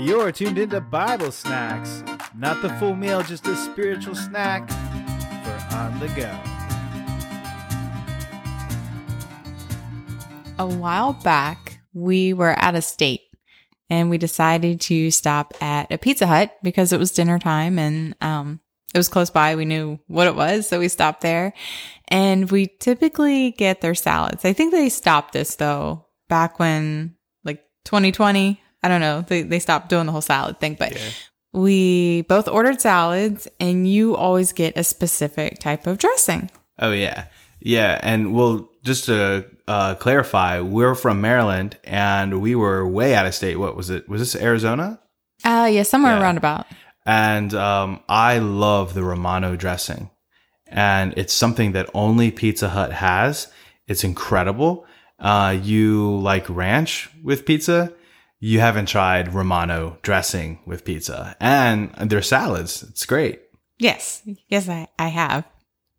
You're tuned into Bible Snacks. Not the full meal, just a spiritual snack for on the go. A while back, we were out of state and we decided to stop at a Pizza Hut because it was dinner time and um, it was close by. We knew what it was, so we stopped there. And we typically get their salads. I think they stopped this though back when like 2020. I don't know. They they stopped doing the whole salad thing, but Yeah. we both ordered salads and you always get a specific type of dressing. Oh yeah, yeah, and well, just to uh, clarify, we're from Maryland, and we were way out of state. What was it? Was this Arizona? Uh yeah, somewhere Yeah. around about. And um, I love the Romano dressing, and it's something that only Pizza Hut has. It's incredible. Uh, you like ranch with pizza? You haven't tried Romano dressing with pizza, and their salads. It's great. Yes. Yes, I, I have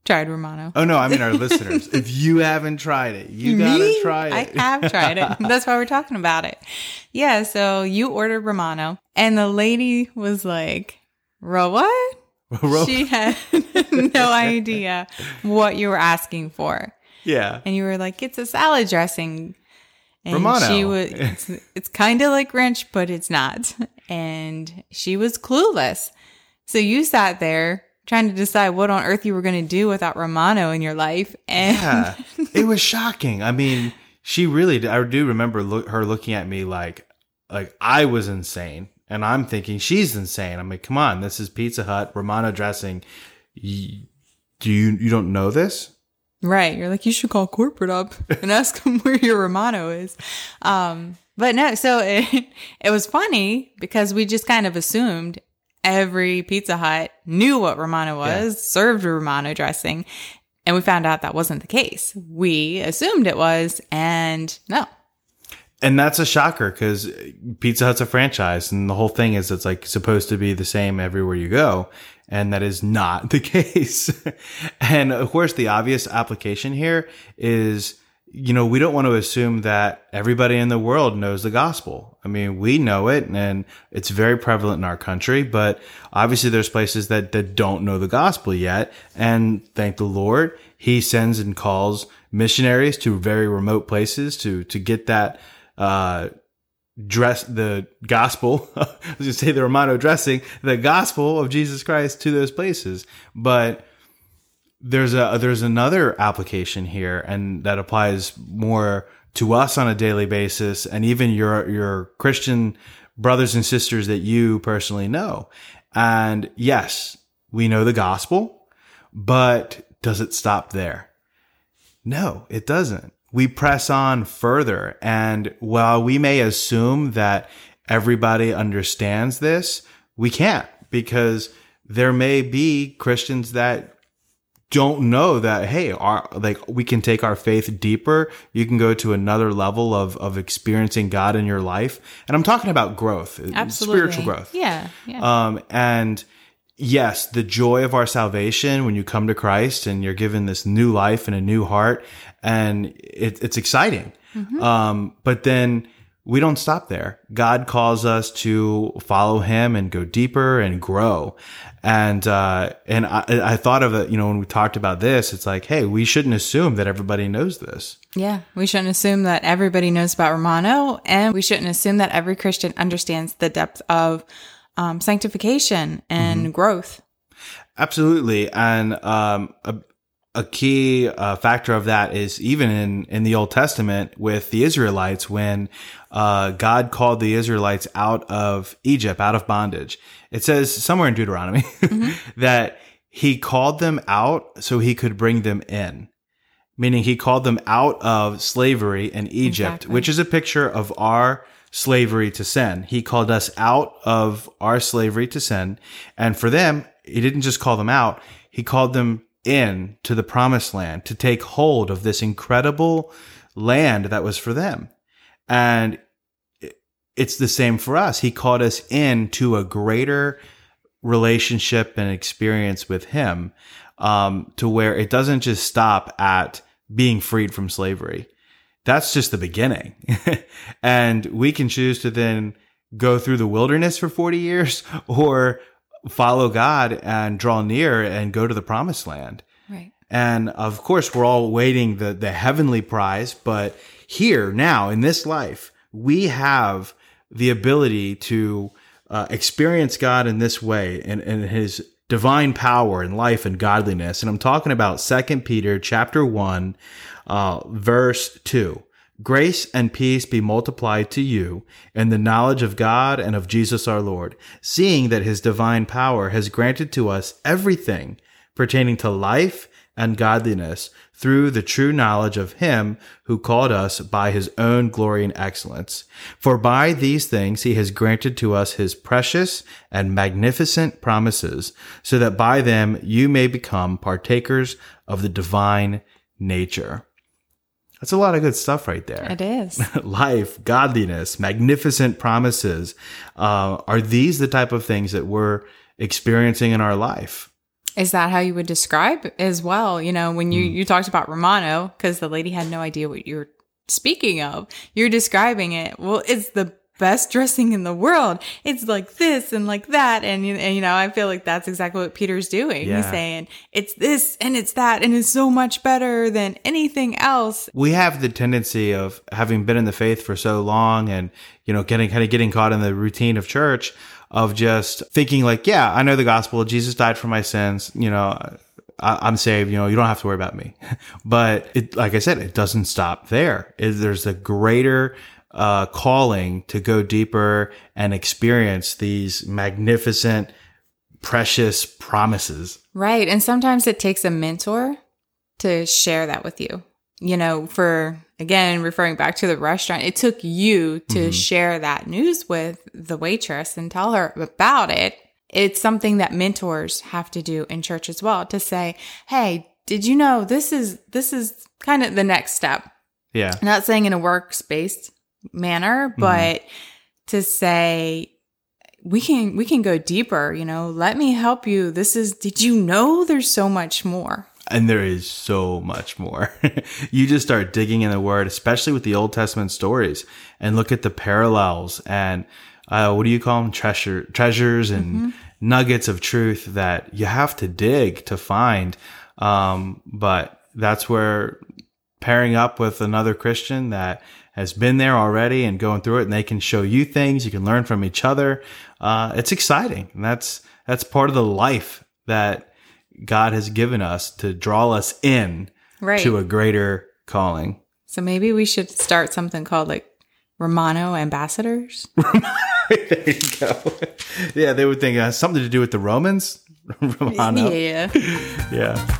tried Romano. Oh no, I mean our listeners. If you haven't tried it, you gotta try it. I have tried it. That's why we're talking about it. Yeah, so you ordered Romano, and the lady was like, Ro, what? She had no idea what you were asking for. yeah. And you were like, it's a salad dressing. And Romano. she was, it's, it's kind of like ranch, but it's not. And she was clueless. So you sat there trying to decide what on earth you were going to do without Romano in your life. And Yeah, it was shocking. I mean, she really. Did, I do remember look, her looking at me like, like I was insane, and I'm thinking she's insane. I'm like, come on, this is Pizza Hut Romano dressing. Y- Do you you don't know this? Right. You're like, you should call corporate up and ask them where your Romano is. Um, but no, so it, it was funny because we just kind of assumed every Pizza Hut knew what Romano was, served Romano dressing. And we found out that wasn't the case. We assumed it was, and no. And that's a shocker because Pizza Hut's a franchise, and the whole thing is it's like supposed to be the same everywhere you go, and that is not the case. and of course, the obvious application here is, you know, we don't want to assume that everybody in the world knows the gospel. I mean, we know it, and it's very prevalent in our country, but obviously, there's places that that don't know the gospel yet, and thank the Lord, He sends and calls missionaries to very remote places to to get that uh, dress the gospel. Going to say the Romano dressing the gospel of Jesus Christ to those places, but there's a there's another application here, and that applies more to us on a daily basis, and even your your Christian brothers and sisters that you personally know. And yes, we know the gospel, but does it stop there? No, it doesn't. We press on further. And while we may assume that everybody understands this, we can't because there may be Christians that don't know that hey our like we can take our faith deeper you can go to another level of of experiencing god in your life and i'm talking about growth Absolutely. spiritual growth Yeah. Yeah. um, and yes, the joy of our salvation when you come to Christ and you're given this new life and a new heart, and it, it's exciting. Um, but then we don't stop there. God calls us to follow Him and go deeper and grow. And uh, and I, I thought of it, you know, when we talked about this, it's like, hey, we shouldn't assume that everybody knows this. Yeah, we shouldn't assume that everybody knows about Romano, and we shouldn't assume that every Christian understands the depth of um, sanctification and growth. Absolutely, and um, a, a key uh, factor of that is even in in the Old Testament with the Israelites when uh, God called the Israelites out of Egypt, out of bondage. It says somewhere in Deuteronomy that He called them out so He could bring them in. Meaning, he called them out of slavery in Egypt, Exactly. which is a picture of our slavery to sin. He called us out of our slavery to sin. And for them, he didn't just call them out, he called them in to the promised land to take hold of this incredible land that was for them. And it's the same for us. He called us in to a greater relationship and experience with him um, to where it doesn't just stop at being freed from slavery. That's just the beginning. and we can choose to then go through the wilderness for 40 years or follow God and draw near and go to the promised land. Right. And of course, we're all waiting the, the heavenly prize, but here now in this life, we have the ability to uh, experience God in this way and, and his divine power and life and godliness. And I'm talking about Second Peter chapter 1, uh, verse 2. Grace and peace be multiplied to you in the knowledge of God and of Jesus our Lord, seeing that his divine power has granted to us everything pertaining to life and godliness through the true knowledge of him who called us by his own glory and excellence. For by these things he has granted to us his precious and magnificent promises, so that by them you may become partakers of the divine nature. That's a lot of good stuff right there. It is. Life, godliness, magnificent promises. Uh, are these the type of things that we're experiencing in our life? Is that how you would describe as well? You know, when you, mm. you talked about Romano, because the lady had no idea what you were speaking of, you're describing it. Well, it's the best dressing in the world. It's like this and like that. And, you- and you know, I feel like that's exactly what Peter's doing. Yeah. He's saying it's this and it's that and it's so much better than anything else. we have the tendency of having been in the faith for so long and you know getting kind of getting caught in the routine of church of just thinking like yeah i know the gospel. Jesus died for my sins. You know I, i'm saved. You know you don't have to worry about me. But it like i said it doesn't stop there. It- there's a greater uh, calling to go deeper and experience these magnificent precious promises. Right. And sometimes it takes a mentor to share that with you. You know, for again, referring back to the restaurant, it took you to mm-hmm. share that news with the waitress and tell her about it. It's something that mentors have to do in church as well to say, Hey, did you know this is, this is kind of the next step? yeah I'm not saying in a works-based manner, mm-hmm. but to say we can we can go deeper, you know, let me help you. This is did you know there's so much more? And there is so much more. you just start digging in the word, especially with the Old Testament stories, and look at the parallels and uh, what do you call them? Treasure, treasures and nuggets of truth that you have to dig to find. Um, but that's where pairing up with another Christian that has been there already and going through it, and they can show you things. You can learn from each other. Uh, it's exciting, and that's that's part of the life that God has given us to draw us in Right. to a greater calling. so maybe we should start something called like Romano ambassadors. there you go. yeah, they would think it has something to do with the Romans. Romano. Yeah. yeah.